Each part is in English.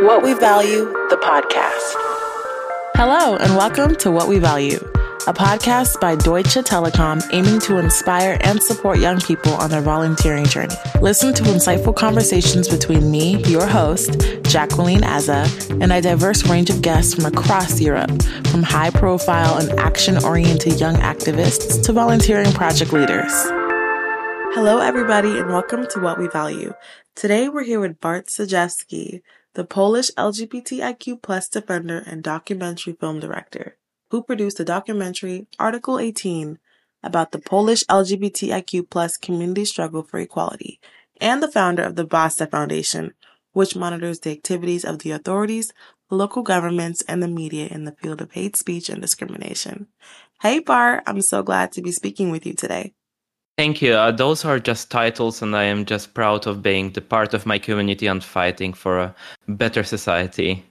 What We Value, the podcast. Hello, and welcome to What We Value, a podcast by Deutsche Telekom aiming to inspire and support young people on their volunteering journey. Listen to insightful conversations between me, your host, Jacqueline Azah, and a diverse range of guests from across Europe, from high profile and action oriented young activists to volunteering project leaders. Hello, everybody, and welcome to What We Value. Today, we're here with Bart Staszewski, the Polish LGBTIQ plus defender and documentary film director, who produced the documentary Article 18 about the Polish LGBTIQ plus community struggle for equality, and the founder of the Basta Foundation, which monitors the activities of the authorities, local governments, and the media in the field of hate speech and discrimination. Hey Bart, I'm so glad to be speaking with you today. Thank you. Uh, those are just titles, and I am just proud of being the part of my community and fighting for a better society.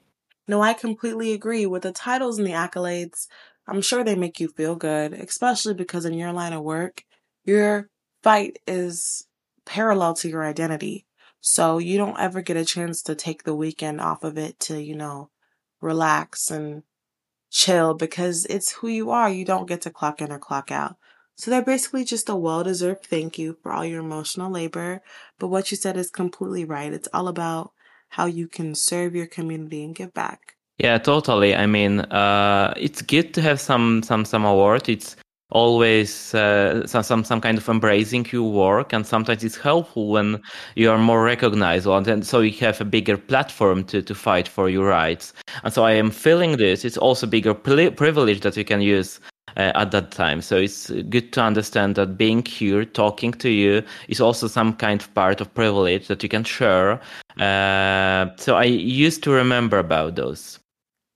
No, I completely agree. With the titles and the accolades, I'm sure they make you feel good, especially because in your line of work, your fight is parallel to your identity. So you don't ever get a chance to take the weekend off of it to, you know, relax and chill because it's who you are. You don't get to clock in or clock out. So they're basically just a well deserved thank you for all your emotional labor. But what you said is completely right. It's all about how you can serve your community and give back. Yeah, totally. I mean, uh, it's good to have some some some award. It's always uh, some, some some kind of embracing your work, and sometimes it's helpful when you are more recognized, and so you have a bigger platform to to fight for your rights. And so I am feeling this. It's also bigger privilege that you can use uh, at that time. So it's good to understand that being here, talking to you, is also some kind of part of privilege that you can share. Uh, so I used to remember about those.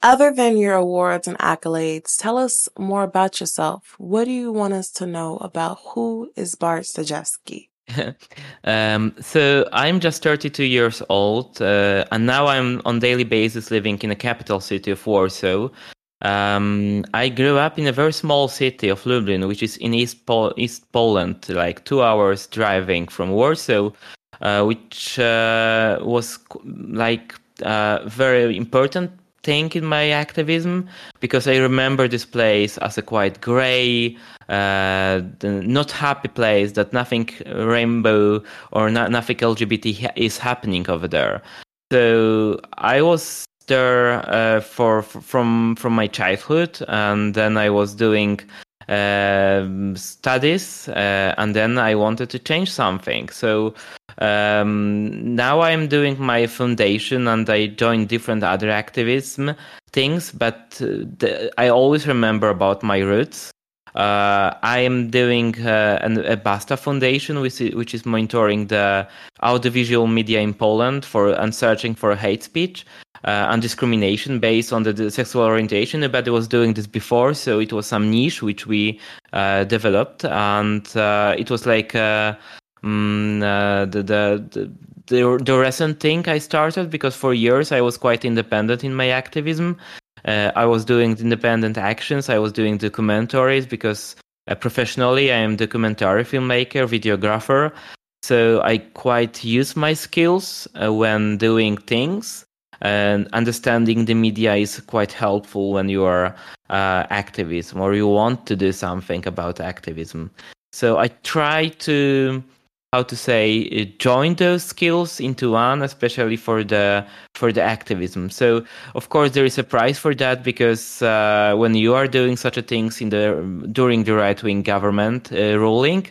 Other than your awards and accolades, tell us more about yourself. What do you want us to know about who is Bart Staszewski? um, so I'm just 32 years old, uh, and now I'm on daily basis living in the capital city of Warsaw. Um, I grew up in a very small city of Lublin, which is in East, Pol- East Poland, like two hours driving from Warsaw, uh, which uh, was like a uh, very important thing in my activism because I remember this place as a quite gray, uh, not happy place that nothing rainbow or not, nothing LGBT is happening over there. So I was there uh, for, from from my childhood, and then I was doing uh, studies, uh, and then I wanted to change something. So um, now I'm doing my foundation, and I joined different other activism things. But uh, the, I always remember about my roots. Uh, I am doing uh, an, a Basta Foundation, which is, which is monitoring the audiovisual media in Poland for and searching for hate speech uh, and discrimination based on the, the, sexual orientation. Nobody was doing this before, so it was some niche which we uh, developed, and uh, it was like um, the, the, the the recent thing I started because for years I was quite independent in my activism. Uh, I was doing independent actions. I was doing documentaries because uh, professionally I am documentary filmmaker, videographer. So I quite use my skills uh, when doing things and understanding the media is quite helpful when you are uh, activism or you want to do something about activism so i try to how to say join those skills into one especially for the for the activism. So of course there is a price for that because uh, when you are doing such a things in the during the right wing government uh, ruling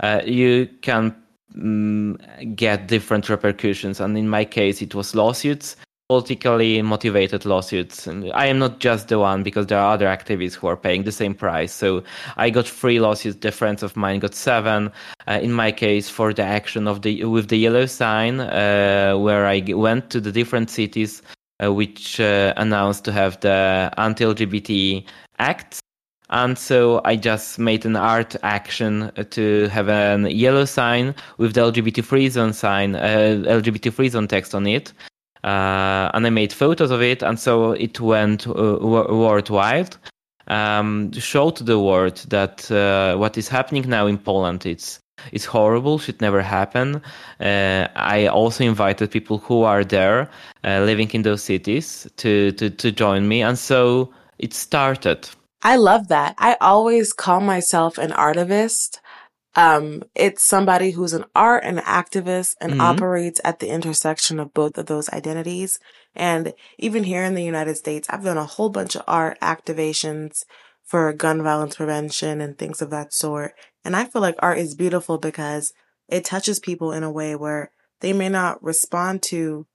uh, you can um, get different repercussions. And in my case it was lawsuits politically motivated lawsuits. And I am not just the one because there are other activists who are paying the same price. So I got three lawsuits. The friends of mine got seven. Uh, in my case, for the action of the with the yellow sign, uh, where I went to the different cities uh, which uh, announced to have the anti-LGBT acts. And so I just made an art action to have a yellow sign with the LGBT free zone sign, uh, LGBT free zone text on it uh, and I made photos of it, and so it went uh, worldwide. Um, to show to the world that uh, what is happening now in Poland it's it's horrible, should never happen. Uh, I also invited people who are there, uh, living in those cities, to, to to join me, and so it started. I love that. I always call myself an artivist. Um, it's somebody who's an art and activist and mm-hmm. operates at the intersection of both of those identities. And even here in the United States, I've done a whole bunch of art activations for gun violence prevention and things of that sort. And I feel like art is beautiful because it touches people in a way where they may not respond to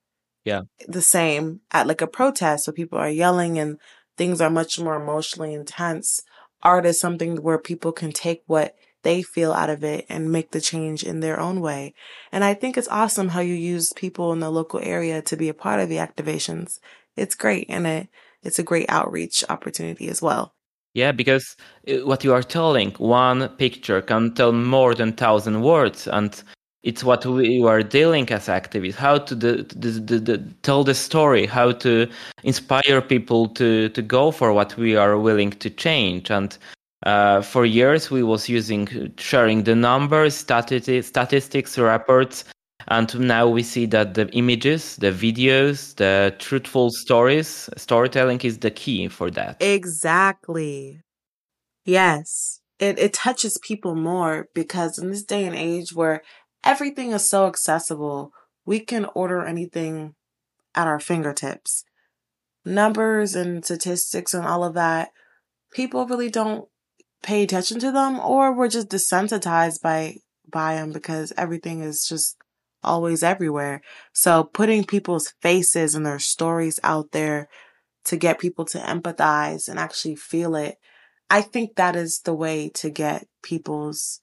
yeah the same at like a protest where people are yelling and things are much more emotionally intense. Art is something where people can take what they feel out of it and make the change in their own way. And I think it's awesome how you use people in the local area to be a part of the activations. It's great and it, it's a great outreach opportunity as well. Yeah, because uh, what you are telling, one picture can tell more than thousand words, and it's what we are dealing as activists. How to the, the, the, the, tell the story, how to inspire people to to go for what we are willing to change, and uh, for years, we was using sharing the numbers, statistics, statistics reports, and now we see that the images, the videos, the truthful stories, storytelling is the key for that. Exactly. Yes, it it touches people more because in this day and age where everything is so accessible, we can order anything at our fingertips. Numbers and statistics and all of that, people really don't pay attention to them or we're just desensitized by by them because everything is just always everywhere. So putting people's faces and their stories out there to get people to empathize and actually feel it, I think that is the way to get people's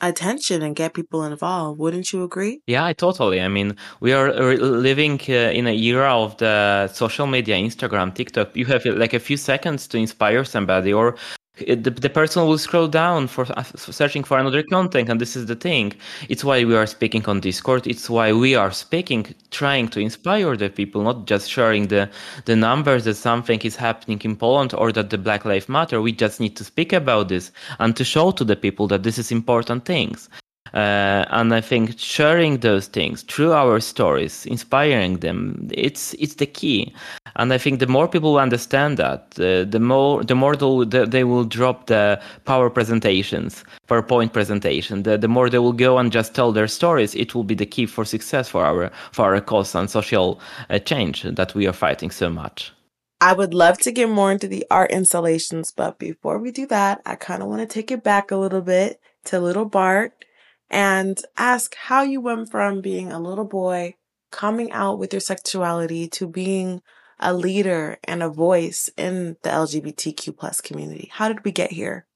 attention and get people involved. Wouldn't you agree? Yeah, I totally. I mean, we are living uh, in an era of the social media, Instagram, TikTok. You have like a few seconds to inspire somebody or the, the person will scroll down for uh, searching for another content and this is the thing. It's why we are speaking on discord. It's why we are speaking trying to inspire the people not just sharing the the numbers that something is happening in poland or that the black lives matter. We just need to speak about this and to show to the people that this is important things uh, and I think sharing those things through our stories, inspiring them, it's it's the key. And I think the more people understand that, uh, the more the more they will drop the power presentations, PowerPoint presentation. The, the more they will go and just tell their stories, it will be the key for success for our for our cause and social uh, change that we are fighting so much. I would love to get more into the art installations, but before we do that, I kind of want to take it back a little bit to little Bart and ask how you went from being a little boy coming out with your sexuality to being a leader and a voice in the LGBTQ plus community. How did we get here?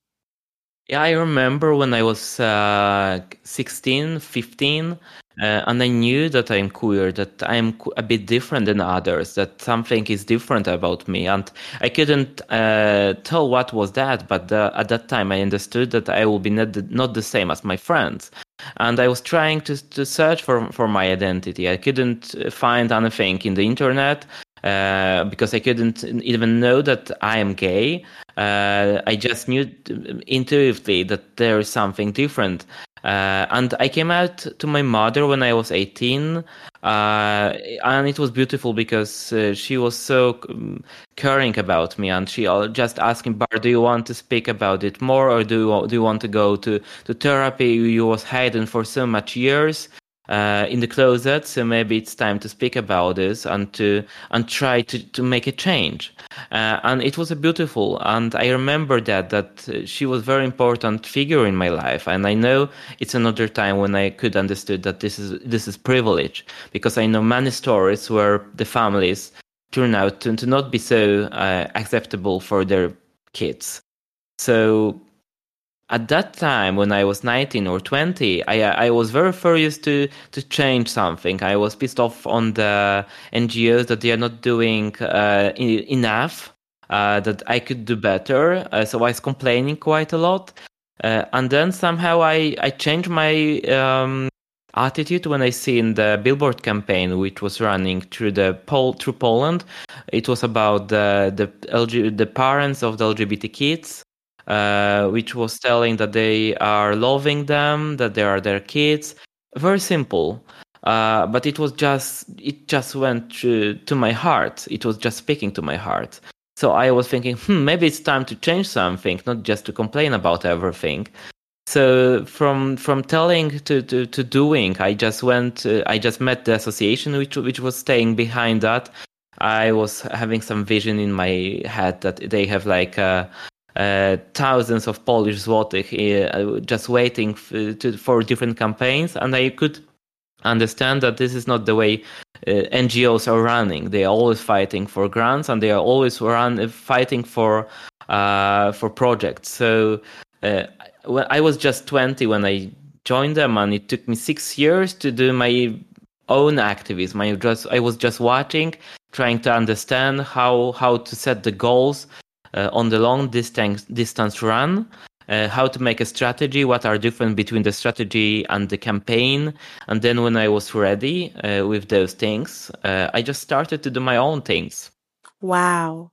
Yeah, I remember when I was uh, 16, 15, uh, and I knew that I'm queer, that I'm a bit different than others, that something is different about me. And I couldn't uh, tell what was that, but uh, at that time I understood that I will be not the, not the same as my friends. And I was trying to, to search for, for my identity. I couldn't find anything in the internet. Uh, because I couldn't even know that I am gay. Uh, I just knew intuitively that there is something different. Uh, and I came out to my mother when I was 18, uh, and it was beautiful because uh, she was so um, caring about me, and she just asking, "Bar, do you want to speak about it more, or do you, do you want to go to to therapy? You was hiding for so much years." Uh, in the closet. So maybe it's time to speak about this and to and try to, to make a change. Uh, and it was a beautiful. And I remember that that she was very important figure in my life. And I know it's another time when I could understood that this is this is privilege because I know many stories where the families turn out to, to not be so uh, acceptable for their kids. So at that time when I was 19 or 20, I, I was very furious to, to change something. I was pissed off on the NGOs that they are not doing uh, enough, uh, that I could do better. Uh, so I was complaining quite a lot. Uh, and then somehow I, I changed my um, attitude when I seen the billboard campaign which was running through the Pol- through Poland. It was about the the LG, the parents of the LGBT kids uh, which was telling that they are loving them, that they are their kids. Very simple. Uh, but it was just it just went to, to my heart. It was just speaking to my heart. So I was thinking, hmm, maybe it's time to change something, not just to complain about everything. So from from telling to, to, to doing, I just went. Uh, I just met the association which which was staying behind that. I was having some vision in my head that they have like uh, uh, thousands of Polish złotych uh, just waiting f- to, for different campaigns, and I could understand that this is not the way uh, NGOs are running. They are always fighting for grants, and they are always run fighting for uh, for projects. So uh, when I was just 20 when I joined them, and it took me six years to do my own activism. I just I was just watching, trying to understand how how to set the goals uh, on the long distance distance run. Uh, how to make a strategy, what are different between the strategy and the campaign. And then when I was ready uh, with those things, uh, I just started to do my own things. Wow.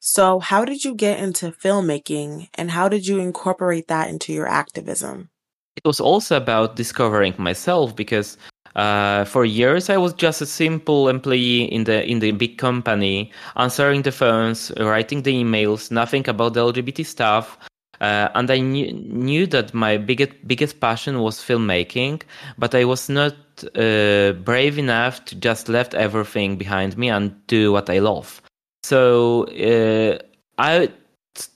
So, how did you get into filmmaking and how did you incorporate that into your activism? It was also about discovering myself because uh, for years I was just a simple employee in the in the big company, answering the phones, writing the emails, nothing about the LGBT stuff. Uh, and I knew, knew that my biggest biggest passion was filmmaking, but I was not uh, brave enough to just left everything behind me and do what I love. So uh, I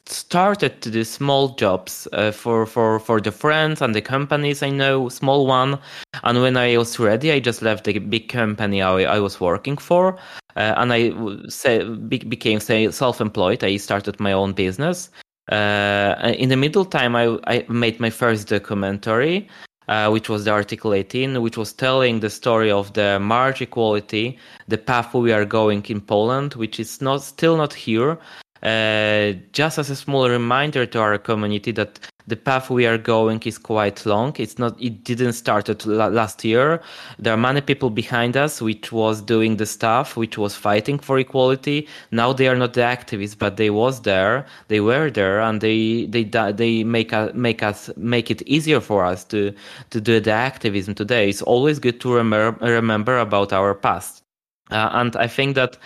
started to do small jobs uh, for for for the friends and the companies I know, small one. And when I was ready, I just left the big company I, I was working for, uh, and I say, became say, self-employed. I started my own business. Uh, in the middle time, I, I made my first documentary, uh, which was the Article 18, which was telling the story of the marriage equality, the path we are going in Poland, which is not still not here. Uh, just as a small reminder to our community that the path we are going is quite long. It's not. It didn't start last year. There are many people behind us, which was doing the stuff, which was fighting for equality. Now they are not the activists, but they was there. They were there, and they they they make us make us make it easier for us to to do the activism today. It's always good to remember remember about our past, uh, and I think that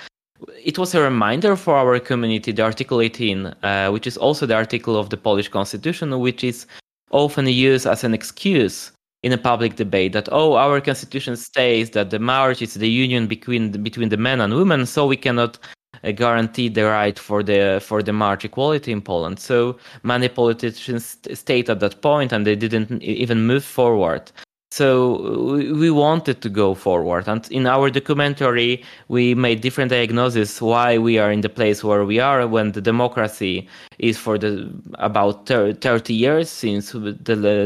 it was a reminder for our community, the Article 18, uh, which is also the article of the Polish Constitution, which is often used as an excuse in a public debate that oh our constitution states that the marriage is the union between the, between the men and women so we cannot uh, guarantee the right for the for the marriage equality in Poland. So many politicians stayed at that point and they didn't even move forward so we wanted to go forward. And in our documentary we made different diagnoses why we are in the place where we are when the democracy is for the about 30 years since the,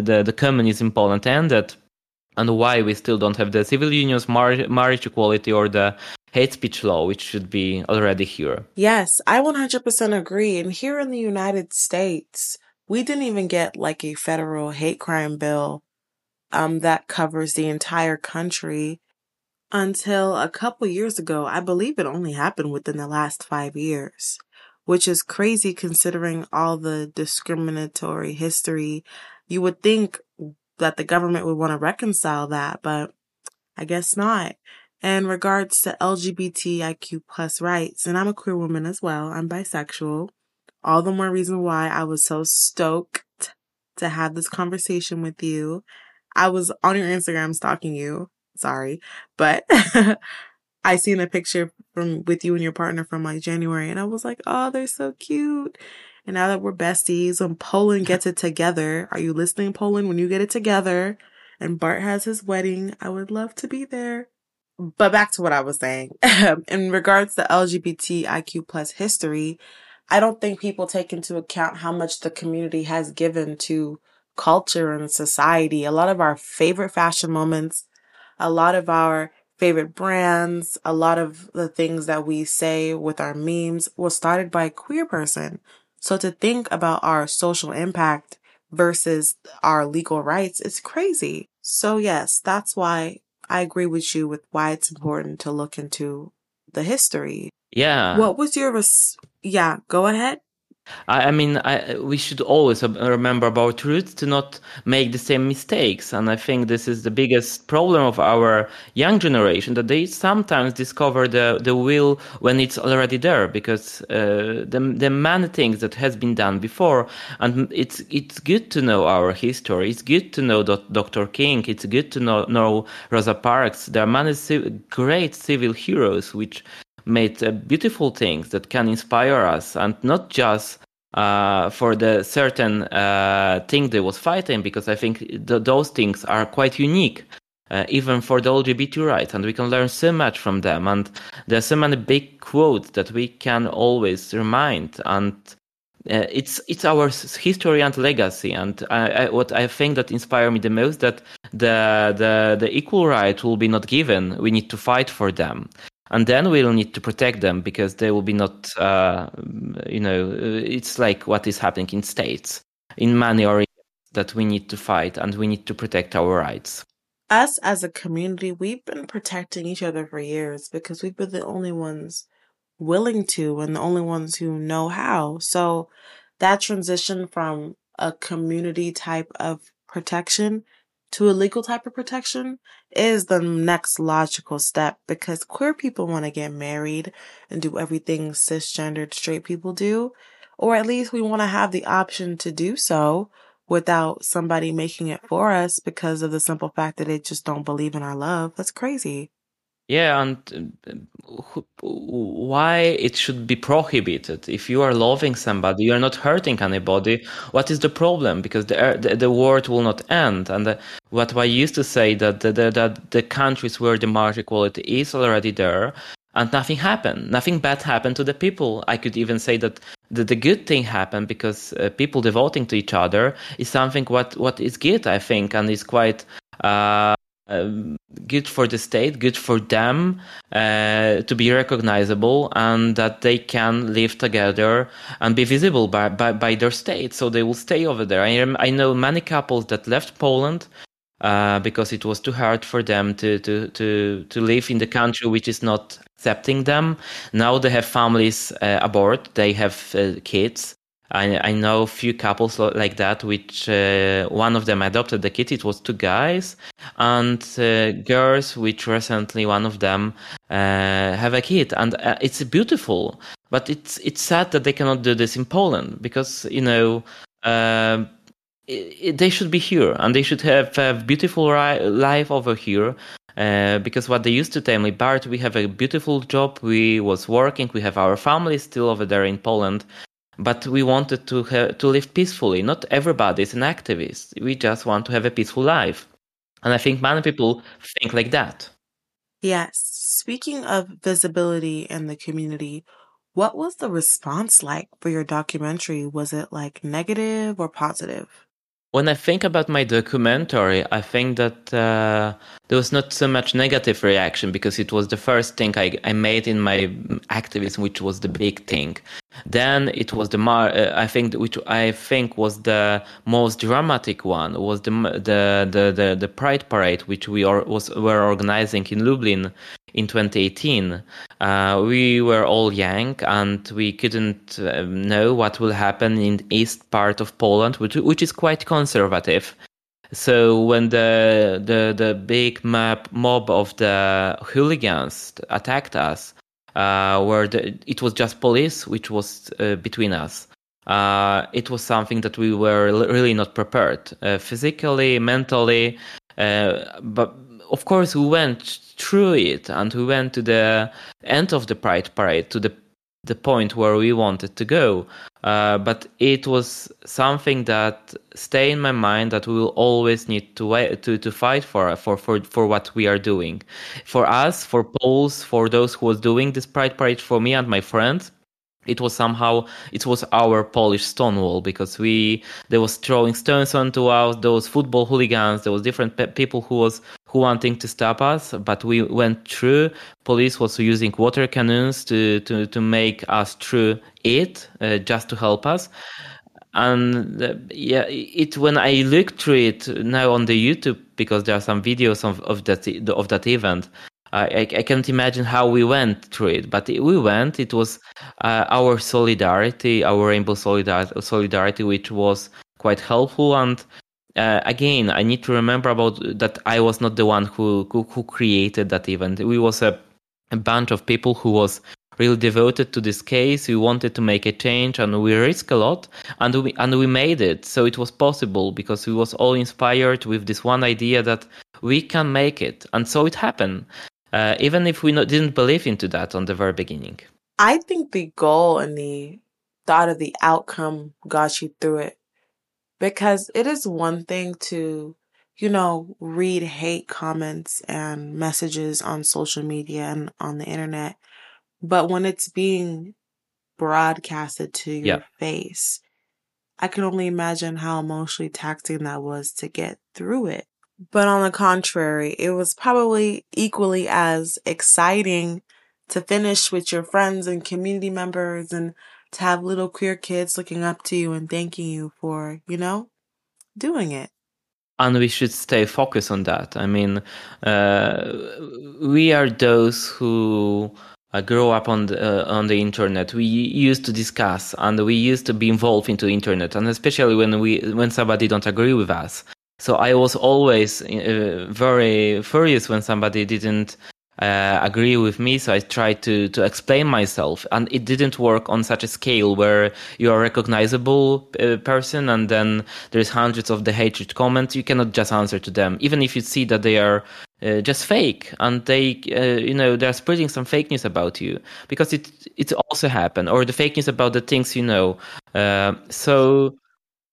the, the communism in poland ended and why we still don't have the civil unions mar- marriage equality or the hate speech law which should be already here. Yes i 100% agree. And here in the united states we didn't even get like a federal hate crime bill um, that covers the entire country until a couple years ago. I believe it only happened within the last five years, which is crazy considering all the discriminatory history. You would think that the government would want to reconcile that, but I guess not. In regards to LGBTIQ plus rights, and I'm a queer woman as well, I'm bisexual. All the more reason why I was so stoked to have this conversation with you I was on your Instagram stalking you. Sorry, but I seen a picture from with you and your partner from like January, and I was like, oh, they're so cute. And now that we're besties, when Poland gets it together, are you listening, Poland? When you get it together, and Bart has his wedding, I would love to be there. But back to what I was saying. In regards to LGBTIQ plus history, I don't think people take into account how much the community has given to culture and society. A lot of our favorite fashion moments, a lot of our favorite brands, a lot of the things that we say with our memes was started by a queer person. So to think about our social impact versus our legal rights is crazy. So yes, that's why I agree with you with why it's important to look into the history. Yeah. What was your res- yeah, go ahead. I, I mean, I, we should always remember about roots to not make the same mistakes. And I think this is the biggest problem of our young generation that they sometimes discover the, the will when it's already there because uh, the, the many things that has been done before. And it's, it's good to know our history. It's good to know Dr. King. It's good to know, know Rosa Parks. There are many great civil heroes which made uh, beautiful things that can inspire us and not just uh, for the certain uh, thing they was fighting because I think th- those things are quite unique. Uh, even for the LGBT rights, and we can learn so much from them. And there's so many big quotes that we can always remind, and uh, it's it's our history and legacy. And I, I, what I think that inspired me the most that the the the equal right will be not given. We need to fight for them and then we'll need to protect them because they will be not uh, you know it's like what is happening in states. In many areas that we need to fight and we need to protect our rights. Us as a community we've been protecting each other for years because we've been the only ones willing to and the only ones who know how. So that transition from a community type of protection to a legal type of protection is the next logical step because queer people want to get married and do everything cisgendered straight people do, or at least we want to have the option to do so without somebody making it for us because of the simple fact that they just don't believe in our love. That's crazy. Yeah, and uh, why it should be prohibited? If you are loving somebody, you are not hurting anybody. What is the problem? Because the the, the world will not end. And the, what I used to say that the, the, that the countries where the marriage equality is already there, and nothing happened. Nothing bad happened to the people. I could even say that the, the good thing happened because uh, people devoting to each other is something what what is good, I think, and is quite. Uh, um, good for the state, good for them uh, to be recognizable and that they can live together and be visible by, by, by their state. So they will stay over there. I, I know many couples that left Poland uh, because it was too hard for them to, to, to, to live in the country which is not accepting them. Now they have families uh, aboard, they have uh, kids. I, I know a few couples like that, which uh, one of them adopted the kid. It was two guys and uh, girls, which recently one of them uh, have a kid, and uh, it's beautiful. But it's it's sad that they cannot do this in Poland because you know. It, they should be here and they should have a beautiful life over here uh, because what they used to tell me, Bart, we have a beautiful job. We was working. We have our family still over there in Poland, but we wanted to have, to live peacefully. Not everybody is an activist. We just want to have a peaceful life, and I think many people think like that. Yes. Speaking of visibility in the community, what was the response like for your documentary? Was it like negative or positive? When I think about my documentary, I think that uh, there was not so much negative reaction because it was the first thing I, I made in my activism, which was the big thing. Then it was the mar- uh, I think which I think was the most dramatic one was the the the the, the Pride parade which we are, was were organizing in Lublin in 2018. Uh, we were all young and we couldn't uh, know what will happen in the east part of Poland, which which is quite conservative. So when the the the big mob mob of the hooligans attacked us, uh, where the, it was just police which was uh, between us. Uh, it was something that we were really not prepared uh, physically, mentally. But of course, we went through it and we went to the end of the Pride Parade, to the the point where we wanted to go. Uh, but it was something that stay in my mind that we will always need to to to fight for for for for what we are doing. For us, for Poles, for those who was doing this Pride Parade, for me and my friends it was somehow it was our Polish Stonewall because we there was throwing stones onto us those football hooligans there was different pe- people who was who wanting to stop us but we went through police was using water cannons to to to make us through it uh, just to help us and uh, yeah it when i look through it now on the youtube because there are some videos of, of that of that event I, I can't imagine how we went through it, but we went. It was uh, our solidarity, our rainbow solidarity, solidarity, which was quite helpful. And uh, again, I need to remember about that. I was not the one who who, who created that event. We was a, a bunch of people who was really devoted to this case. We wanted to make a change, and we risk a lot, and we and we made it. So it was possible because we was all inspired with this one idea that we can make it, and so it happened. Uh, even if we not, didn't believe into that on the very beginning. I think the goal and the thought of the outcome got you through it, because it is one thing to you know, read hate comments and messages on social media and on the internet but when it's being broadcasted to your yeah. face, I can only imagine how emotionally taxing that was to get through it. But on the contrary, it was probably equally as exciting to finish with your friends and community members and to have little queer kids looking up to you and thanking you for, you know, doing it. And we should stay focused on that. I mean, uh, we are those who uh, grow up on the, uh, on the internet. We used to discuss and we used to be involved into internet and especially when we when somebody don't agree with us. So i was always uh, very furious when somebody didn't uh, agree with me so i tried to to explain myself. And it didn't work on such a scale where you are a recognizable uh, person and then there's hundreds of the hatred comments. You cannot just answer to them even if you see that they are uh, just fake and they uh, you know they're spreading some fake news about you. Because it it's also happened or the fake news about the things you know. Uh, so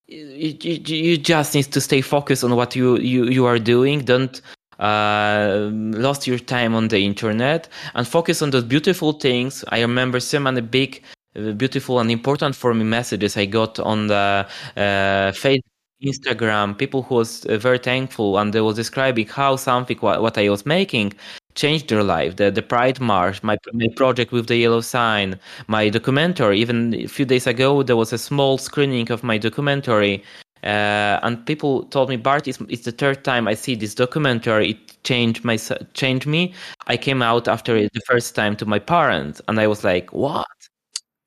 you, you, you, just need to stay focused on what you you, you are doing. Don't uh, lost your time on the internet and focus on those beautiful things i remember so many big uh, beautiful and important for me messages i got on the uh, facebook Instagram, people who was uh, very thankful and they was describing how something what, what I was making changed their life. The the Pride March, my, my project with the yellow sign, my documentary. Even a few days ago, there was a small screening of my documentary, uh, and people told me, Bart, it's, it's the third time I see this documentary. It changed my changed me. I came out after the first time to my parents, and I was like, what?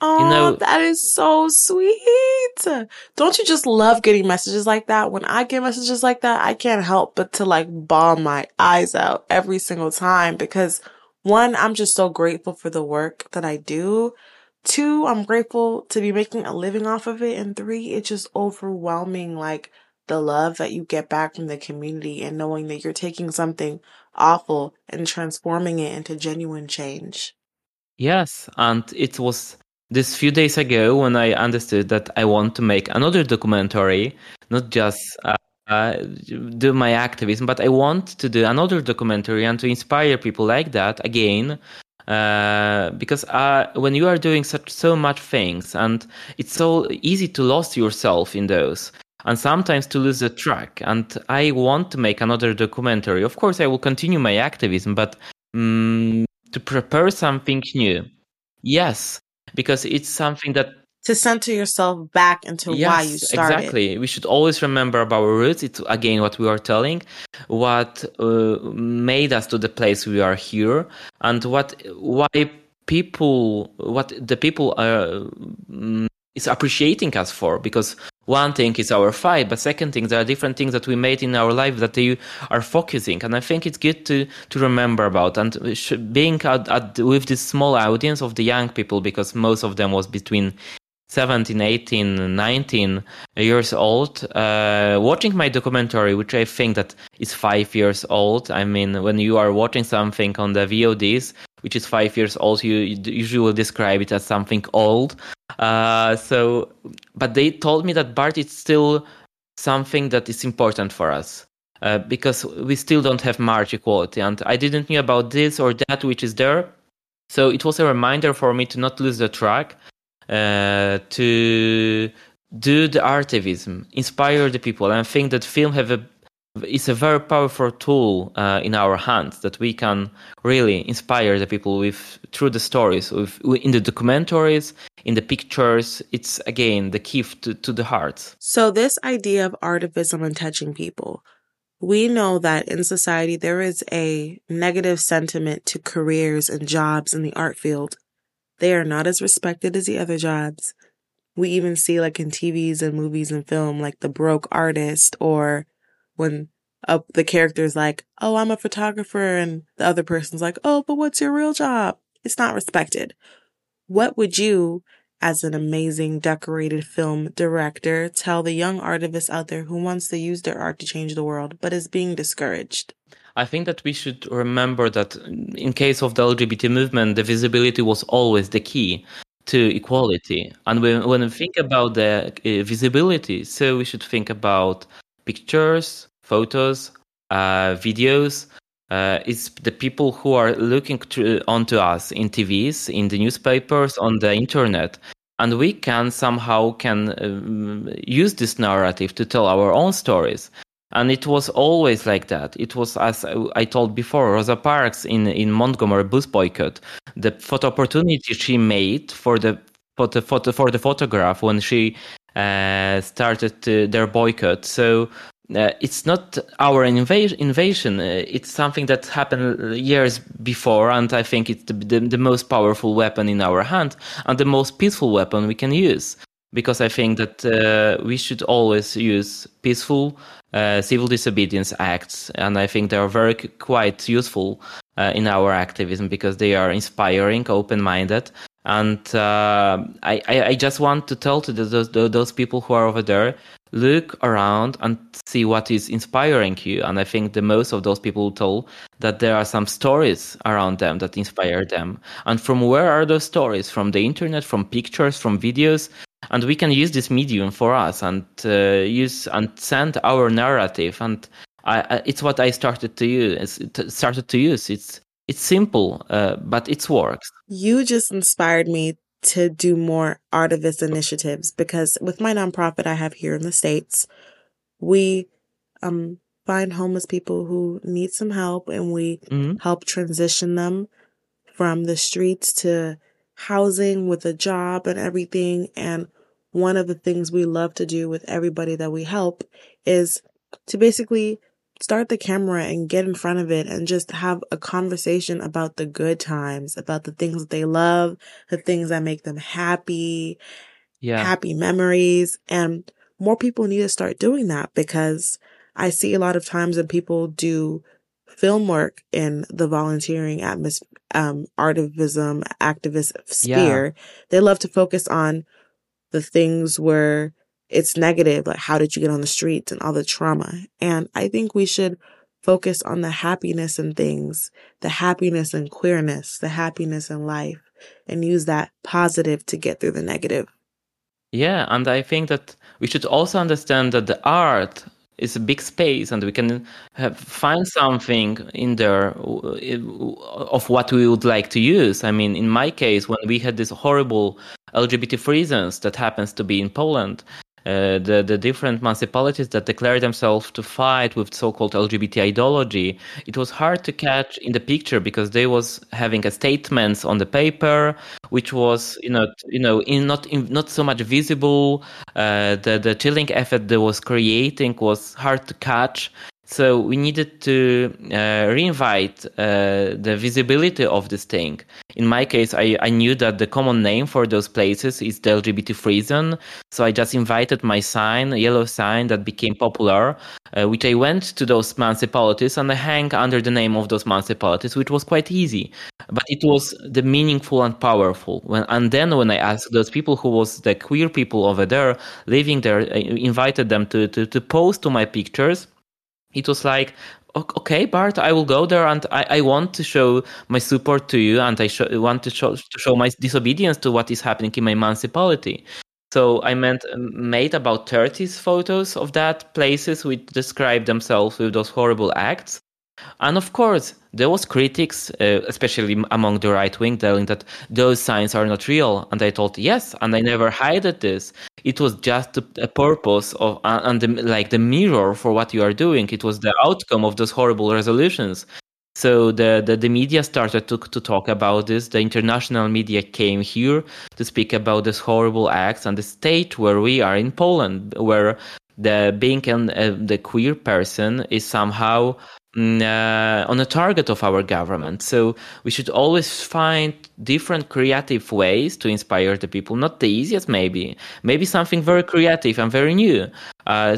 Oh, you know, that is so sweet. Don't you just love getting messages like that? When I get messages like that, I can't help but to like bawl my eyes out every single time because one, I'm just so grateful for the work that I do. Two, I'm grateful to be making a living off of it. And three, it's just overwhelming, like the love that you get back from the community and knowing that you're taking something awful and transforming it into genuine change. Yes. And it was this few days ago when I understood that I want to make another documentary, not just uh, uh, do my activism, but I want to do another documentary and to inspire people like that again. Uh, because uh, when you are doing such so much things and it's so easy to lose yourself in those and sometimes to lose the track. And i want to make another documentary. Of course i will continue my activism but um, to prepare something new. Yes because it's something that to center yourself back into yes, why you started. Exactly. We should always remember about our roots. It's again what we are telling, what uh, made us to the place we are here, and what why people, what the people are um, is appreciating us for. Because one thing is our fight, but second thing there are different things that we made in our life that they are focusing, and I think it's good to to remember about and being at, at, with this small audience of the young people because most of them was between 17, 18, 19 years old, uh, watching my documentary, which I think that is five years old. I mean, when you are watching something on the VODs, which is five years old, you usually will describe it as something old. Uh, so, but they told me that Bart is still something that is important for us. Uh, because we still don't have march equality, and I didn't know about this or that which is there. So it was a reminder for me to not lose the track, uh, to do the artivism, inspire the people, and I think that film have a is a very powerful tool uh, in our hands that we can really inspire the people with through the stories, with in the documentaries, in the pictures. It's again the key to, to the heart. So this idea of artivism and touching people, we know that in society there is a negative sentiment to careers and jobs in the art field. They are not as respected as the other jobs. We even see, like in TVs and movies and film, like the broke artist, or when uh, the character's like, Oh, I'm a photographer, and the other person's like, Oh, but what's your real job? It's not respected. What would you, as an amazing decorated film director, tell the young artist out there who wants to use their art to change the world but is being discouraged? I think that we should remember that in case of the LGBT movement, the visibility was always the key to equality. And when, when we think about the uh, visibility, so we should think about pictures, photos, uh, videos. Uh, it's the people who are looking to, onto us in TVs, in the newspapers, on the internet, and we can somehow can um, use this narrative to tell our own stories and it was always like that. It was as I told before, Rosa Parks in in Montgomery bus boycott, the photo opportunity she made for the for the photo for the photograph when she uh, started to, their boycott. So. Uh, it's not our invasion. invasion. Uh, it's something that happened years before, and I think it's the, the, the most powerful weapon in our hand and the most peaceful weapon we can use because I think that uh, we should always use peaceful uh, civil disobedience acts, and I think they are very quite useful uh, in our activism because they are inspiring, open-minded, and uh, I, I just want to tell to those those people who are over there, look around and see what is inspiring you. And I think the most of those people told that there are some stories around them that inspire them. And from where are those stories? From the internet, from pictures, from videos, and we can use this medium for us and uh, use and send our narrative and I, it's what I started to use. Started to use. It's it's simple, uh, but it works. You just inspired me to do more artivist initiatives because with my nonprofit I have here in the states, we um, find homeless people who need some help, and we mm-hmm. help transition them from the streets to housing with a job and everything. And one of the things we love to do with everybody that we help is to basically start the camera and get in front of it and just have a conversation about the good times, about the things that they love, the things that make them happy, yeah. happy memories. And more people need to start doing that because I see a lot of times when people do film work in the volunteering atmosphere, um, artivism, activist sphere, yeah. they love to focus on the things where it's negative, like how did you get on the streets and all the trauma. And I think we should focus on the happiness and things, the happiness and queerness, the happiness in life, and use that positive to get through the negative. Yeah, and I think that we should also understand that the art is a big space and we can have, find something in there uh, of what we would like to use. I mean, in my case, when we had this horrible LGBT free that happens to be in Poland, uh, the the different municipalities that declared themselves to fight with so-called LGBT ideology, it was hard to catch in the picture because they was having a statements on the paper, which was you know you know in not in, not so much visible. Uh, the the chilling effect that was creating was hard to catch, so we needed to uh, reinvite uh, the visibility of this thing. In my case, I, I knew that the common name for those places is the LGBT free zone. So I just invited my sign, yellow sign that became popular, uh, which I went to those municipalities and I hang under the name of those municipalities, which was quite easy. But it was the meaningful and powerful. When, and then when I asked those people who was the queer people over there living there, I invited them to, to, to post to my pictures it was like okay bart i will go there and i, I want to show my support to you and i sh- want to show, to show my disobedience to what is happening in my municipality. So i meant um, made about 30 photos of that places which describe themselves with those horrible acts and of course, there was critics, uh, especially among the right wing, telling that those signs are not real. And I thought, yes, and I never hid this. It was just a, purpose of uh, and the, like the mirror for what you are doing. It was the outcome of those horrible resolutions. So the, the, the, media started to, to talk about this. The international media came here to speak about this horrible acts and the state where we are in Poland, where the being an, uh, the queer person is somehow uh, on a target of our government. So we should always find different creative ways to inspire the people. Not the easiest, maybe, maybe something very creative and very new. Uh,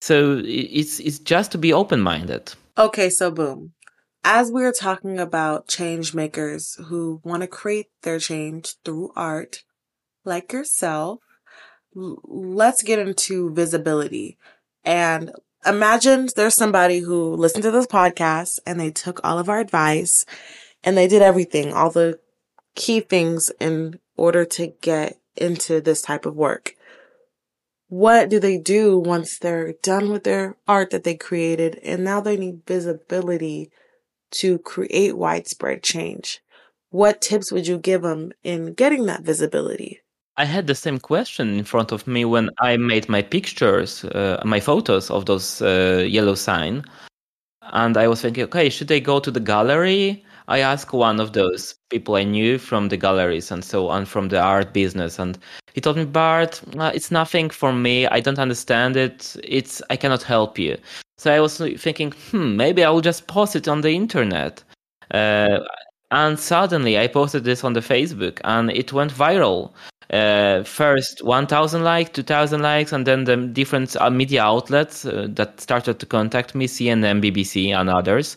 so it's it's just to be open minded. Okay, so boom. As we are talking about change makers who want to create their change through art, like yourself, let's get into visibility. And imagine there's somebody who listened to this podcast and they took all of our advice and they did everything, all the key things in order to get into this type of work. What do they do once they're done with their art that they created and now they need visibility to create widespread change? What tips would you give them in getting that visibility? I had the same question in front of me when I made my pictures, uh, my photos of those uh, yellow sign, and I was thinking, okay, should I go to the gallery? I asked one of those people I knew from the galleries and so on, from the art business, and he told me, Bart, uh, it's nothing for me. I don't understand it. It's I cannot help you. So I was thinking, hmm, maybe I will just post it on the internet. Uh, and suddenly I posted this on the Facebook, and it went viral uh, first 1000 likes 2000 likes and then the different uh, media outlets uh, that started to contact me cnn bbc and others.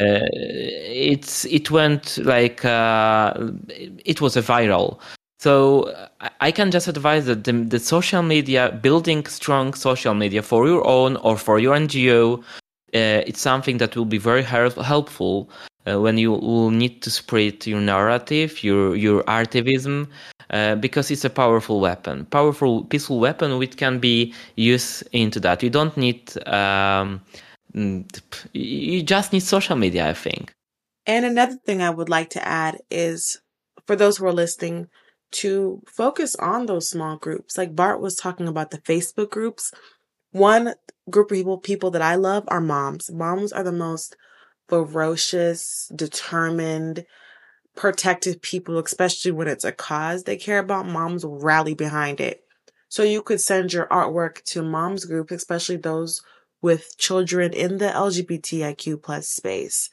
Uh, it's it went like it was a viral. So I can just advise that the, the, social media, building strong social media for your own or for your NGO, uh, it's something that will be very helpful uh, when you will need to spread your narrative, your your activism, uh, because it's a powerful weapon, powerful peaceful weapon which can be used into that. You don't need, um, you just need social media, I think. And another thing I would like to add is for those who are listening to focus on those small groups. Like Bart was talking about the Facebook groups. One group of people, people that I love are moms. Moms are the most ferocious, determined, protective people, especially when it's a cause they care about, moms will rally behind it. So you could send your artwork to moms group, especially those with children in the LGBTIQ plus space.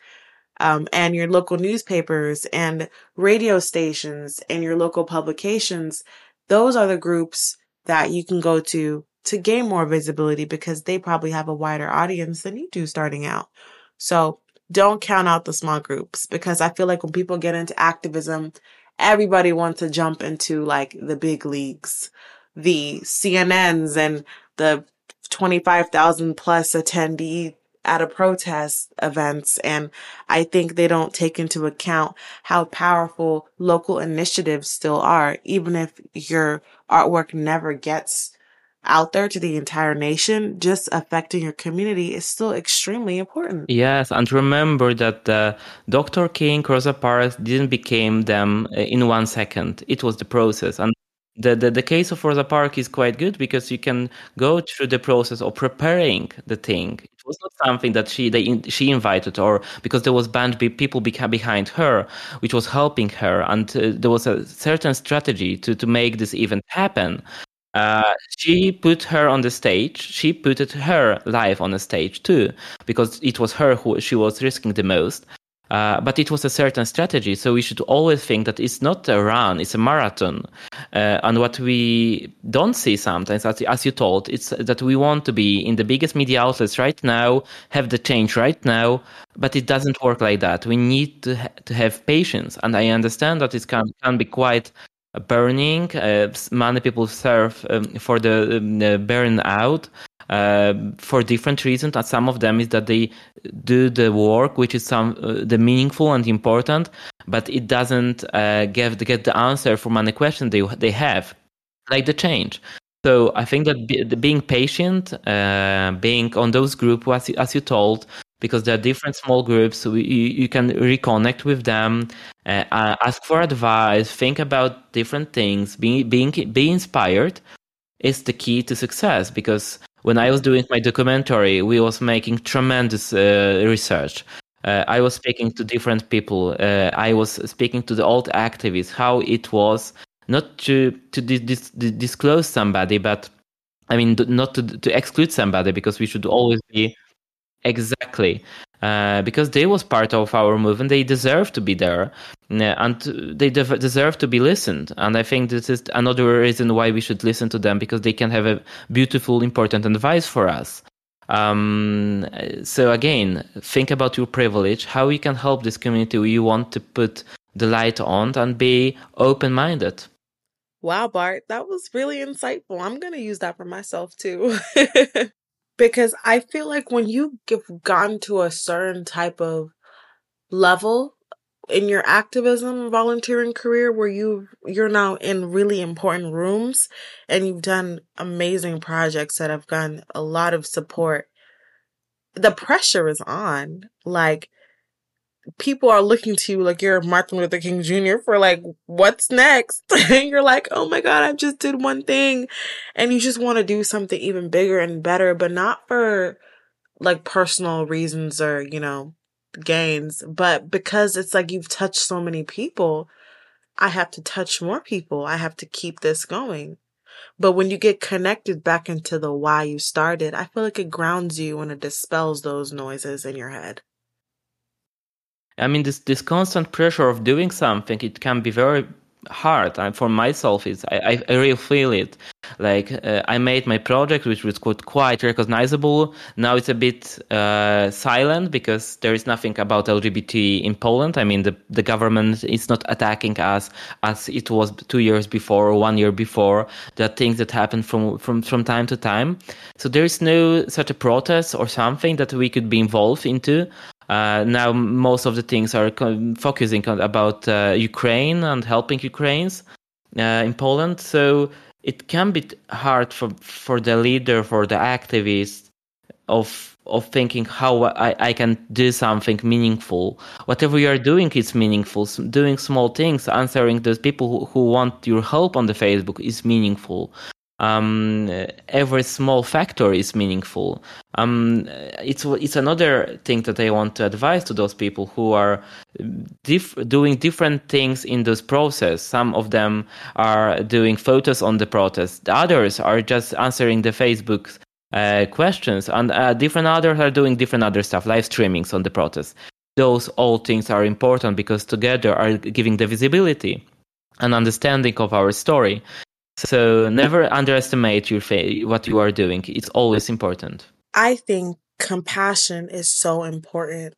Um, and your local newspapers and radio stations and your local publications. Those are the groups that you can go to to gain more visibility because they probably have a wider audience than you do starting out. So don't count out the small groups because I feel like when people get into activism, everybody wants to jump into like the big leagues, the CNNs and the 25,000 plus attendee at a protest events. And I think they don't take into account how powerful local initiatives still are, even if your artwork never gets out there to the entire nation, just affecting your community is still extremely important. Yes, and remember that uh, Dr. King, Rosa Parks didn't become them uh, in one second. It was the process, and the, the the case of Rosa Parks is quite good because you can go through the process of preparing the thing. It was not something that she they she invited or because there was band people behind her, which was helping her, and uh, there was a certain strategy to to make this event happen. Uh, she put her on the stage. She put her life on the stage too, because it was her who she was risking the most. Uh, but it was a certain strategy. So we should always think that it's not a run; it's a marathon. Uh, and what we don't see sometimes, as, as you told, it's that we want to be in the biggest media outlets right now, have the change right now. But it doesn't work like that. We need to ha- to have patience, and I understand that it can can be quite burning. Uh, many people serve um, for the, um, the burnout uh, for different reasons. And some of them is that they do the work, which is some uh, the meaningful and important, but it doesn't uh, get the answer for many questions they they have, like the change. So I think that be, being patient, uh, being on those groups, as as you told, because there are different small groups. So you, you can reconnect with them, uh, ask for advice, think about different things. Being being be inspired is the key to success. Because when I was doing my documentary, we was making tremendous uh, research. Uh, I was speaking to different people. Uh, I was speaking to the old activists how it was not to to dis- disclose somebody, but I mean, not to to exclude somebody because we should always be exactly uh, because they was part of our movement. They deserve to be there, and they de- deserve to be listened. And I think this is another reason why we should listen to them because they can have a beautiful, important advice for us. Um, so again, think about your privilege, how you can help this community you want to put the light on, and be open-minded. Wow, Bart, that was really insightful. I'm going to use that for myself too. because I feel like when you've gotten to a certain type of level in your activism volunteering career where you you're now in really important rooms and you've done amazing projects that have gotten a lot of support the pressure is on. Like people are looking to you like you're Martin Luther King Jr. for like, what's next? and you're like, oh my God, I just did one thing. And you just want to do something even bigger and better, but not for like personal reasons or, you know, gains, but because it's like you've touched so many people, I have to touch more people. I have to keep this going. But when you get connected back into the why you started, I feel like it grounds you and it dispels those noises in your head. I mean, this this constant pressure of doing something, it can be very hard. And for myself, it's I, I really feel it. Like uh, I made my project, which was quite quite recognizable. Now it's a bit uh, silent because there is nothing about LGBT in Poland. I mean, the the government is not attacking us as it was two years before or one year before. The things that happen from from from time to time. So there is no such a protest or something that we could be involved into. Uh, now most of the things are focusing on about uh, Ukraine and helping Ukrainians uh, in Poland. So it can be hard for for the leader, for the activist, of of thinking how I, I can do something meaningful. Whatever you are doing is meaningful. Doing small things, answering those people who, who want your help on the Facebook is meaningful um, every small factor is meaningful. Um, it's it's another thing that I want to advise to those people who are doing different things in this process. Some of them are doing photos on the protest. The others are just answering the Facebook uh, questions, and uh, different others are doing different other stuff, live streamings on the protest. Those all things are important because together are giving the visibility and understanding of our story. So never underestimate your fa- what you are doing. It's always important. I think compassion is so important.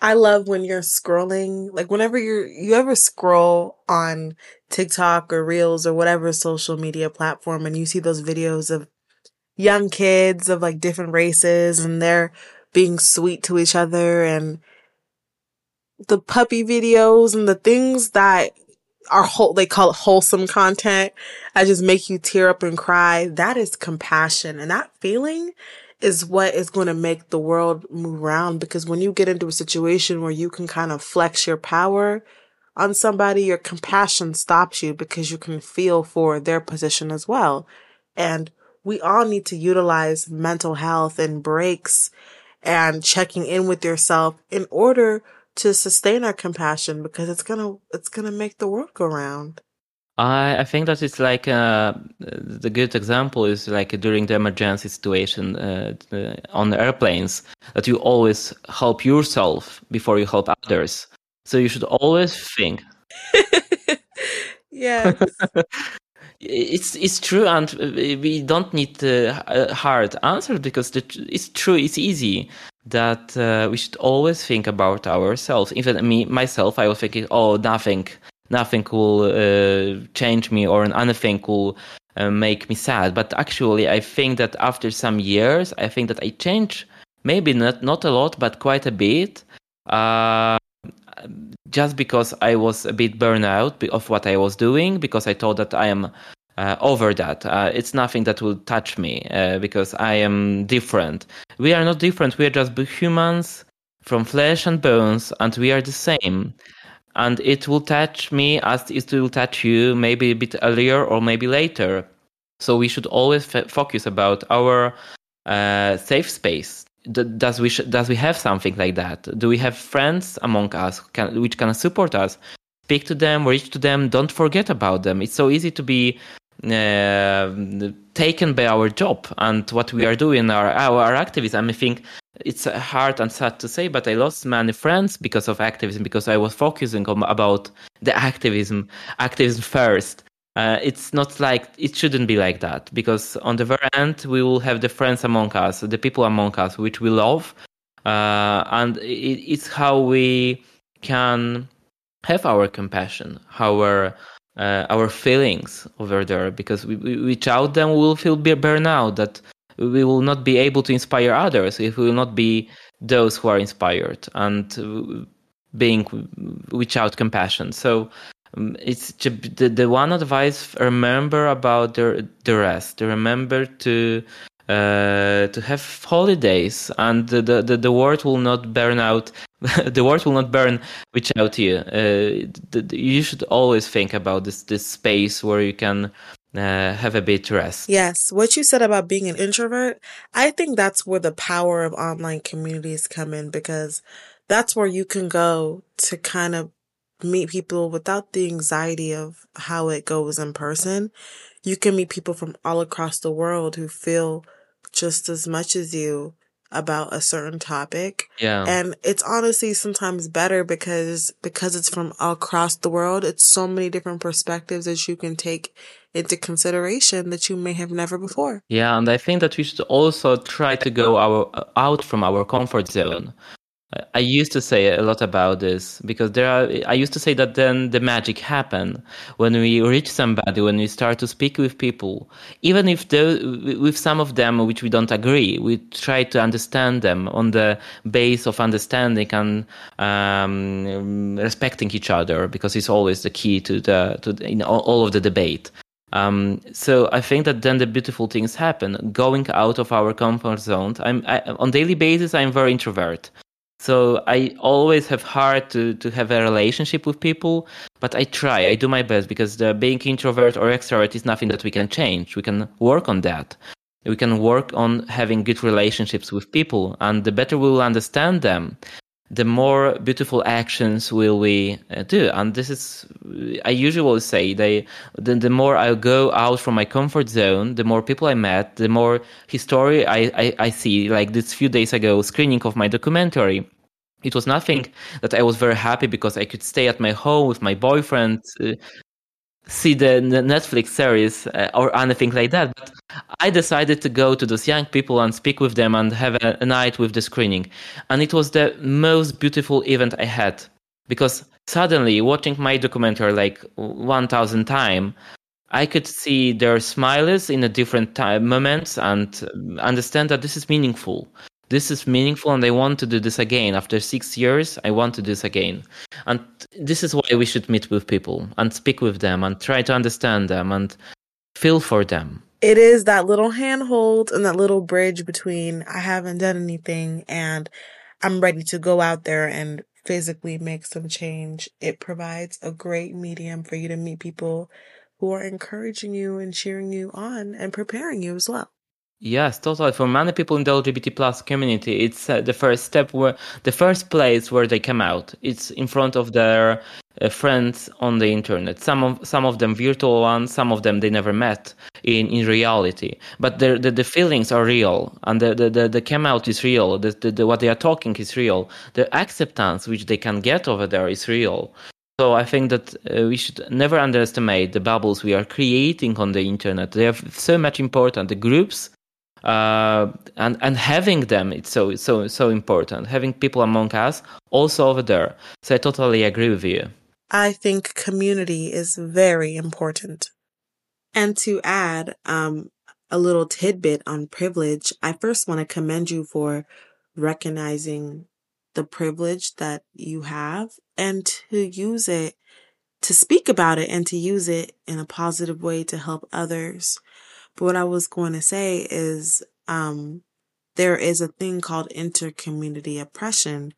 I love when you're scrolling, like whenever you're, you ever scroll on TikTok or Reels or whatever social media platform and you see those videos of young kids of like different races and they're being sweet to each other and the puppy videos and the things that are whole, they call it wholesome content. I just make you tear up and cry. That is compassion. And that feeling is what is going to make the world move around because when you get into a situation where you can kind of flex your power on somebody, your compassion stops you because you can feel for their position as well. And we all need to utilize mental health and breaks and checking in with yourself in order to sustain our compassion because it's gonna it's gonna make the world go round. I, I think that it's like uh, the good example is like during the emergency situation uh, on airplanes that you always help yourself before you help others. So you should always think. yeah. it's it's true, and we don't need a hard answer because the, it's true. It's easy that uh, we should always think about ourselves. Even me myself, I was thinking, oh, nothing, nothing will uh, change me, or anything will uh, make me sad. But actually, I think that after some years, I think that I changed. Maybe not not a lot, but quite a bit. Uh, just because I was a bit burned out of what I was doing, because I thought that I am uh, over that. Uh, it's nothing that will touch me uh, because I am different. We are not different. We are just humans from flesh and bones, and we are the same. And it will touch me as it will touch you, maybe a bit earlier or maybe later. So we should always f- focus about our uh, safe space. Does we sh- does we have something like that? Do we have friends among us can, which can support us? Speak to them, reach to them. Don't forget about them. It's so easy to be taken by our job and what we are doing, our our activism. I think it's hard and sad to say, but I lost many friends because of activism because I was focusing on about the activism, activism first. Uh, it's not like it shouldn't be like that because on the very end we will have the friends among us, the people among us which we love, uh, and it, it's how we can have our compassion, our uh, our feelings over there because we, we, without them we will feel burnout that we will not be able to inspire others if we will not be those who are inspired and being without compassion. So um, it's the, the one advice remember about the the rest remember to uh, to have holidays and the, the, the world will not burn out the world will not burn without you. Uh, the, you should always think about this this space where you can uh, have a bit rest. Yes what you said about being an introvert i think that's where the power of online communities come in because that's where you can go to kind of meet people without the anxiety of how it goes in person. You can meet people from all across the world who feel just as much as you about a certain topic. Yeah. And it's honestly sometimes better because because it's from across the world, it's so many different perspectives that you can take into consideration that you may have never before. Yeah, and I think that we should also try to go our out from our comfort zone. I used to say a lot about this because there are. I used to say that then the magic happen when we reach somebody, when we start to speak with people, even if the, with some of them which we don't agree, we try to understand them on the base of understanding and um, respecting each other because it's always the key to the to the, in all of the debate. Um, so I think that then the beautiful things happen. Going out of our comfort zone. I'm I, on daily basis. I'm very introvert. So I always have hard to, to have a relationship with people, but I try, I do my best because the being introvert or extrovert is nothing that we can change. We can work on that. We can work on having good relationships with people and the better we will understand them, the more beautiful actions will we uh, do. And this is, I usually say, they, the, the more I go out from my comfort zone, the more people I met, the more history I, I, I see. Like this few days ago, screening of my documentary it was nothing that I was very happy because I could stay at my home with my boyfriend, uh, see the Netflix series uh, or anything like that. But I decided to go to those young people and speak with them and have a, night with the screening. And it was the most beautiful event I had because suddenly watching my documentary like 1000 times, I could see their smiles in a different time moments and understand that this is meaningful this is meaningful and I want to do this again. After six years, I want to do this again. And this is why we should meet with people and speak with them and try to understand them and feel for them. It is that little handhold and that little bridge between I haven't done anything and I'm ready to go out there and physically make some change. It provides a great medium for you to meet people who are encouraging you and cheering you on and preparing you as well. Yes, totally. For many people in the LGBT plus community, it's uh, the first step where the first place where they come out. It's in front of their uh, friends on the internet. Some of some of them virtual ones, some of them they never met in, in reality. But the, the, the feelings are real, and the the, the, the come out is real. The, the, the what they are talking is real. The acceptance which they can get over there is real. So I think that uh, we should never underestimate the bubbles we are creating on the internet. They are so much important. The groups uh, and and having them it's so so so important. Having people among us also over there. So i totally agree with you. I think community is very important. And to add um, a little tidbit on privilege i first want to commend you for recognizing the privilege that you have and to use it to speak about it and to use it in a positive way to help others but what I was going to say is, um, there is a thing called intercommunity oppression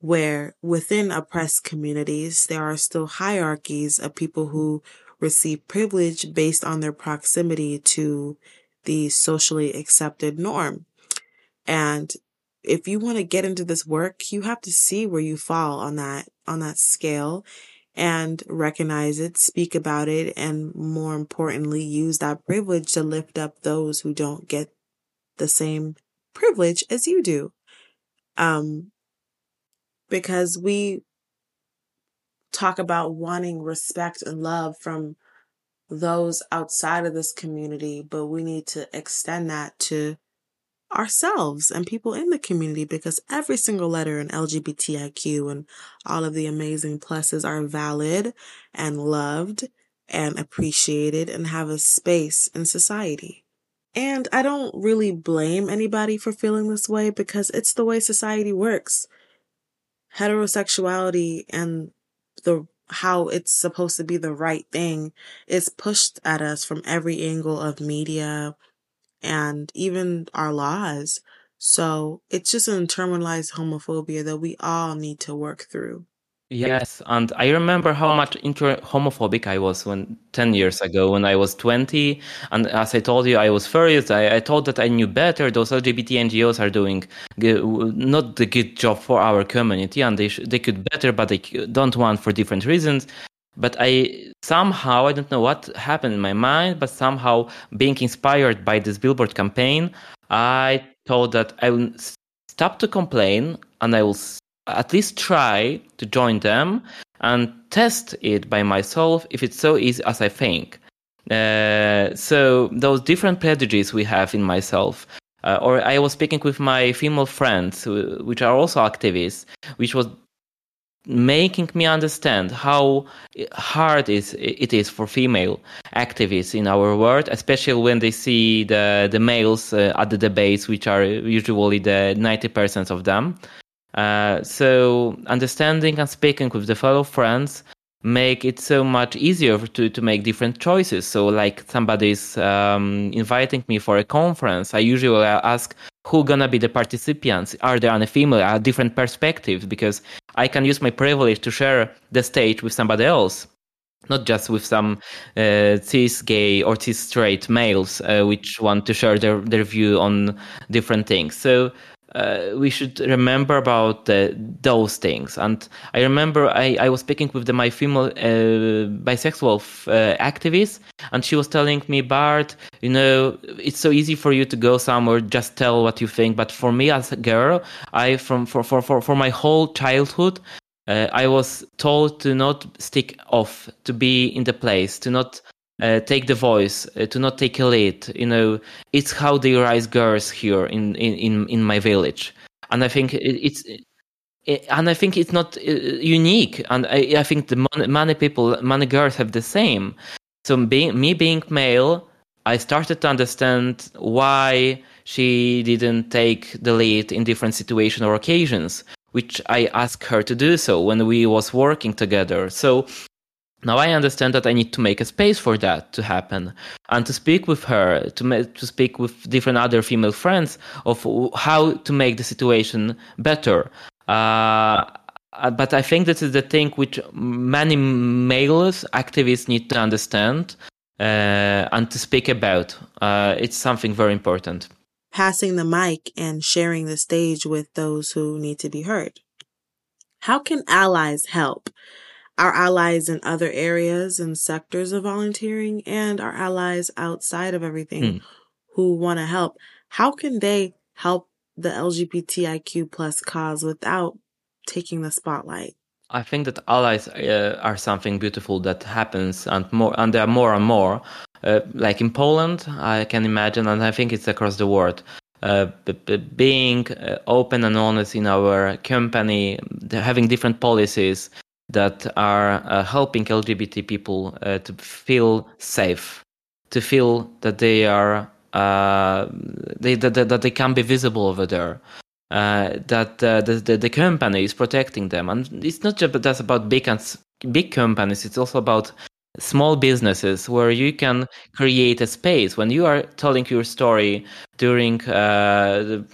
where within oppressed communities, there are still hierarchies of people who receive privilege based on their proximity to the socially accepted norm. And if you want to get into this work, you have to see where you fall on that, on that scale and recognize it, speak about it, and more importantly, use that privilege to lift up those who don't get the same privilege as you do. Um, because we talk about wanting respect and love from those outside of this community, but we need to extend that to ourselves and people in the community because every single letter in LGBTIQ and all of the amazing pluses are valid and loved and appreciated and have a space in society. And I don't really blame anybody for feeling this way because it's the way society works. Heterosexuality and the how it's supposed to be the right thing is pushed at us from every angle of media and even our laws. So it's just an internalized homophobia that we all need to work through. Yes, and I remember how much inter- homophobic I was when 10 years ago when I was 20. And as I told you, I was furious. I, I thought that I knew better. Those LGBT NGOs are doing not the good job for our community and they, sh- they could better, but they don't want for different reasons. But I somehow, I don't know what happened in my mind, but somehow being inspired by this billboard campaign, I thought that I will stop to complain and I will at least try to join them and test it by myself if it's so easy as I think. Uh, so those different prejudices we have in myself. Uh, or I was speaking with my female friends, which are also activists, which was making me understand how hard is it is for female activists in our world, especially when they see the the males uh, at the debates, which are usually the ninety percent of them. Uh, so understanding and speaking with the fellow friends make it so much easier to, to make different choices. So like somebody's um, inviting me for a conference, I usually ask who gonna be the participants. Are there any female, are different perspectives? Because I can use my privilege to share the stage with somebody else. Not just with some uh, cis gay or cis straight males, uh, which want to share their, their view on different things. So uh, we should remember about those things. And I remember I, I was speaking with the, my female uh, bisexual uh, activist, and she was telling me, Bart, you know, it's so easy for you to go somewhere, just tell what you think. But for me as a girl, I from for for for, for my whole childhood. Uh, I was told to not stick off, to be in the place, to not uh, take the voice, uh, to not take a lead. You know, it's how they raise girls here in in in my village, and I think it's. It, and I think it's not uh, unique, and I, I think the many people, many girls have the same. So being me being male, I started to understand why she didn't take the lead in different situations or occasions, which I asked her to do so when we was working together. So now I understand that I need to make a space for that to happen and to speak with her, to, ma- to speak with different other female friends of how to make the situation better. Uh, uh, but I think this is the thing which many males activists need to understand uh, and to speak about. Uh, it's something very important. Passing the mic and sharing the stage with those who need to be heard. How can allies help? Our allies in other areas and sectors of volunteering and our allies outside of everything mm. who want to help. How can they help the LGBTIQ plus cause without taking the spotlight? I think that allies uh, are something beautiful that happens and more, and there are more and more. Uh, like in Poland, I can imagine, and I think it's across the world. Uh, b- b- being uh, open and honest in our company, having different policies, that are uh, helping LGBT people uh, to feel safe, to feel that they are uh, they, that, that they can be visible over there. Uh, that uh, the, the, the company is protecting them, and it's not just about big and big companies. It's also about small businesses where you can create a space when you are telling your story during uh, the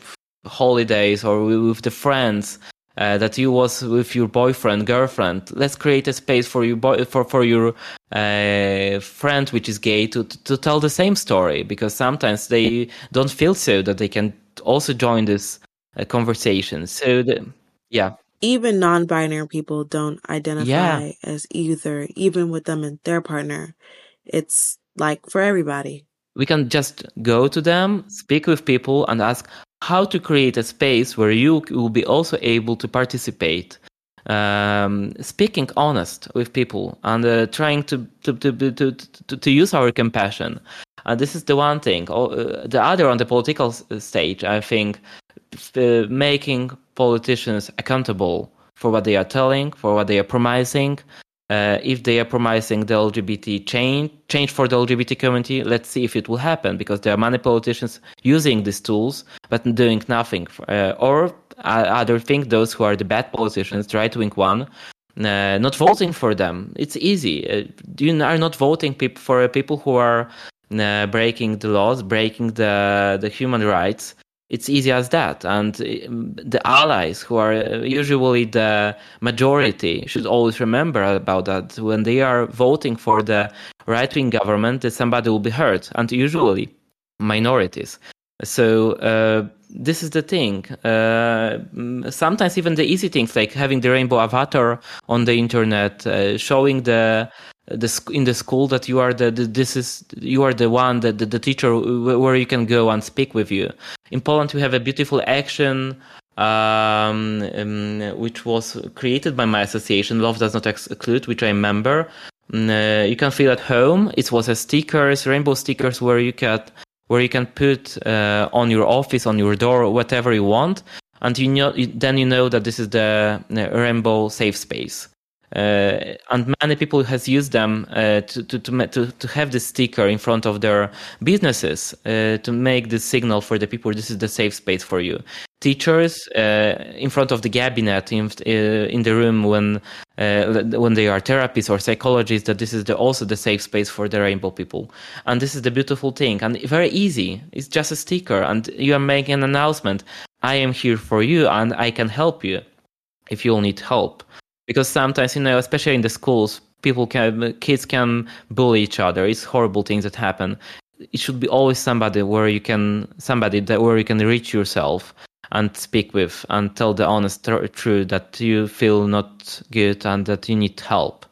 holidays or with the friends uh, that you was with your boyfriend, girlfriend. Let's create a space for your boy, for for your uh, friend which is gay to, to, to tell the same story because sometimes they don't feel so that they can also join this uh, conversation. So the, yeah. even non-binary people don't identify yeah. as either, even with them and their partner. It's like for everybody. We can just go to them, speak with people, and ask how to create a space where you will be also able to participate. Um, speaking honest with people and uh, trying to to, to, to, to, to use our compassion. And this is the one thing. Uh, the other on the political stage, I think, uh, making politicians accountable for what they are telling, for what they are promising. Uh, if they are promising the LGBT change, change for the LGBT community, let's see if it will happen because there are many politicians using these tools but doing nothing. Uh, or uh, other thing, those who are the bad politicians, right wing one, uh, not voting for them. It's easy. Uh, you are not voting for people who are uh, breaking the laws, breaking the the human rights it's easy as that. And um, the allies, who are uh, usually the majority, should always remember about that. When they are voting for the right wing government, that somebody will be hurt, and usually minorities. So uh, this is the thing. Uh, sometimes even the easy things like having the rainbow avatar on the internet, uh, showing the the in the school that you are the, the this is you are the one that the, the, teacher where you can go and speak with you. In poland we have a beautiful action um, um, which was created by my association love does not exclude which i remember. Mm, uh, you can feel at home. It was a stickers rainbow stickers where you can where you can put uh, on your office on your door whatever you want. And you know then you know that this is the rainbow safe space. uh, and many people has used them uh, to, to, to, to, have this sticker in front of their businesses uh, to make the signal for the people this is the safe space for you. Teachers uh, in front of the cabinet in, uh, in the room when uh, when they are therapists or psychologists that this is the, also the safe space for the rainbow people. And this is the beautiful thing and very easy. It's just a sticker and you are making an announcement. I am here for you and i can help you if you will need help because sometimes you know especially in the schools people can kids can bully each other it's horrible things that happen it should be always somebody where you can somebody that where you can reach yourself and speak with and tell the honest truth that you feel not good and that you need help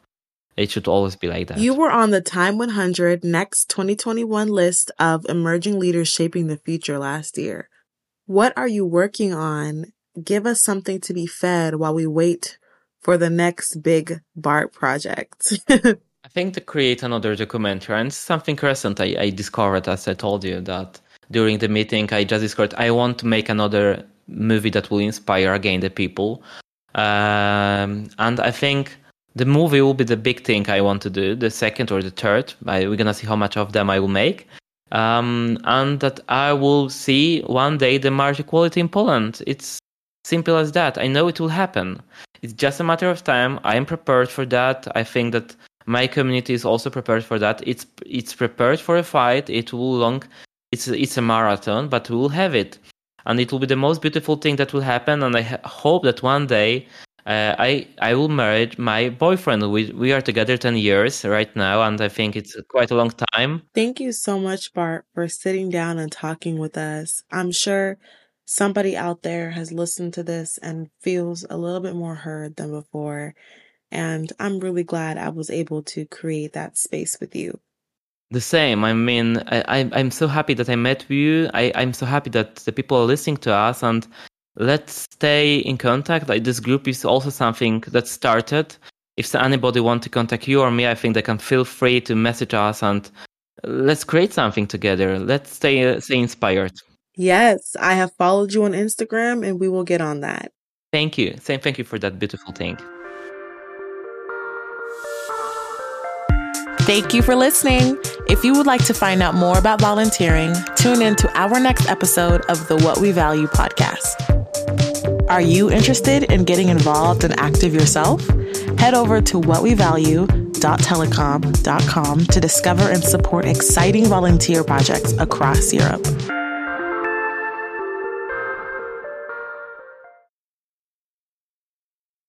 it should always be like that. You were on the Time 100 Next 2021 list of emerging leaders shaping the future last year. What are you working on? Give us something to be fed while we wait for the next big BART project? I think to create another documentary, and something recent I, I discovered, as I told you, that during the meeting I just discovered I want to make another movie that will inspire again the people. Um, and I think the movie will be the big thing I want to do, the second or the third. I, we're gonna see how much of them I will make. Um, and that I will see one day the marriage equality in Poland. It's simple as that. I know it will happen. It's just a matter of time. I am prepared for that. I think that my community is also prepared for that. It's it's prepared for a fight. It will long. It's it's a marathon, but we will have it, and it will be the most beautiful thing that will happen. And I ha- hope that one day uh, I I will marry my boyfriend. We we are together ten years right now, and I think it's quite a long time. Thank you so much, Bart, for sitting down and talking with us. I'm sure somebody out there has listened to this and feels a little bit more heard than before. And I'm really glad I was able to create that space with you. The same. I mean, I, I'm so happy that I met you. I, I'm so happy that the people are listening to us and let's stay in contact. Like this group is also something that started. If anybody want to contact you or me, I think they can feel free to message us and let's create something together. Let's stay, uh, stay inspired. Yes, I have followed you on Instagram and we will get on that. Thank you. Thank you for that beautiful thing. Thank you for listening. If you would like to find out more about volunteering, tune in to our next episode of the What We Value podcast. Are you interested in getting involved and active yourself? Head over to whatwevalue.telekom.com to discover and support exciting volunteer projects across Europe.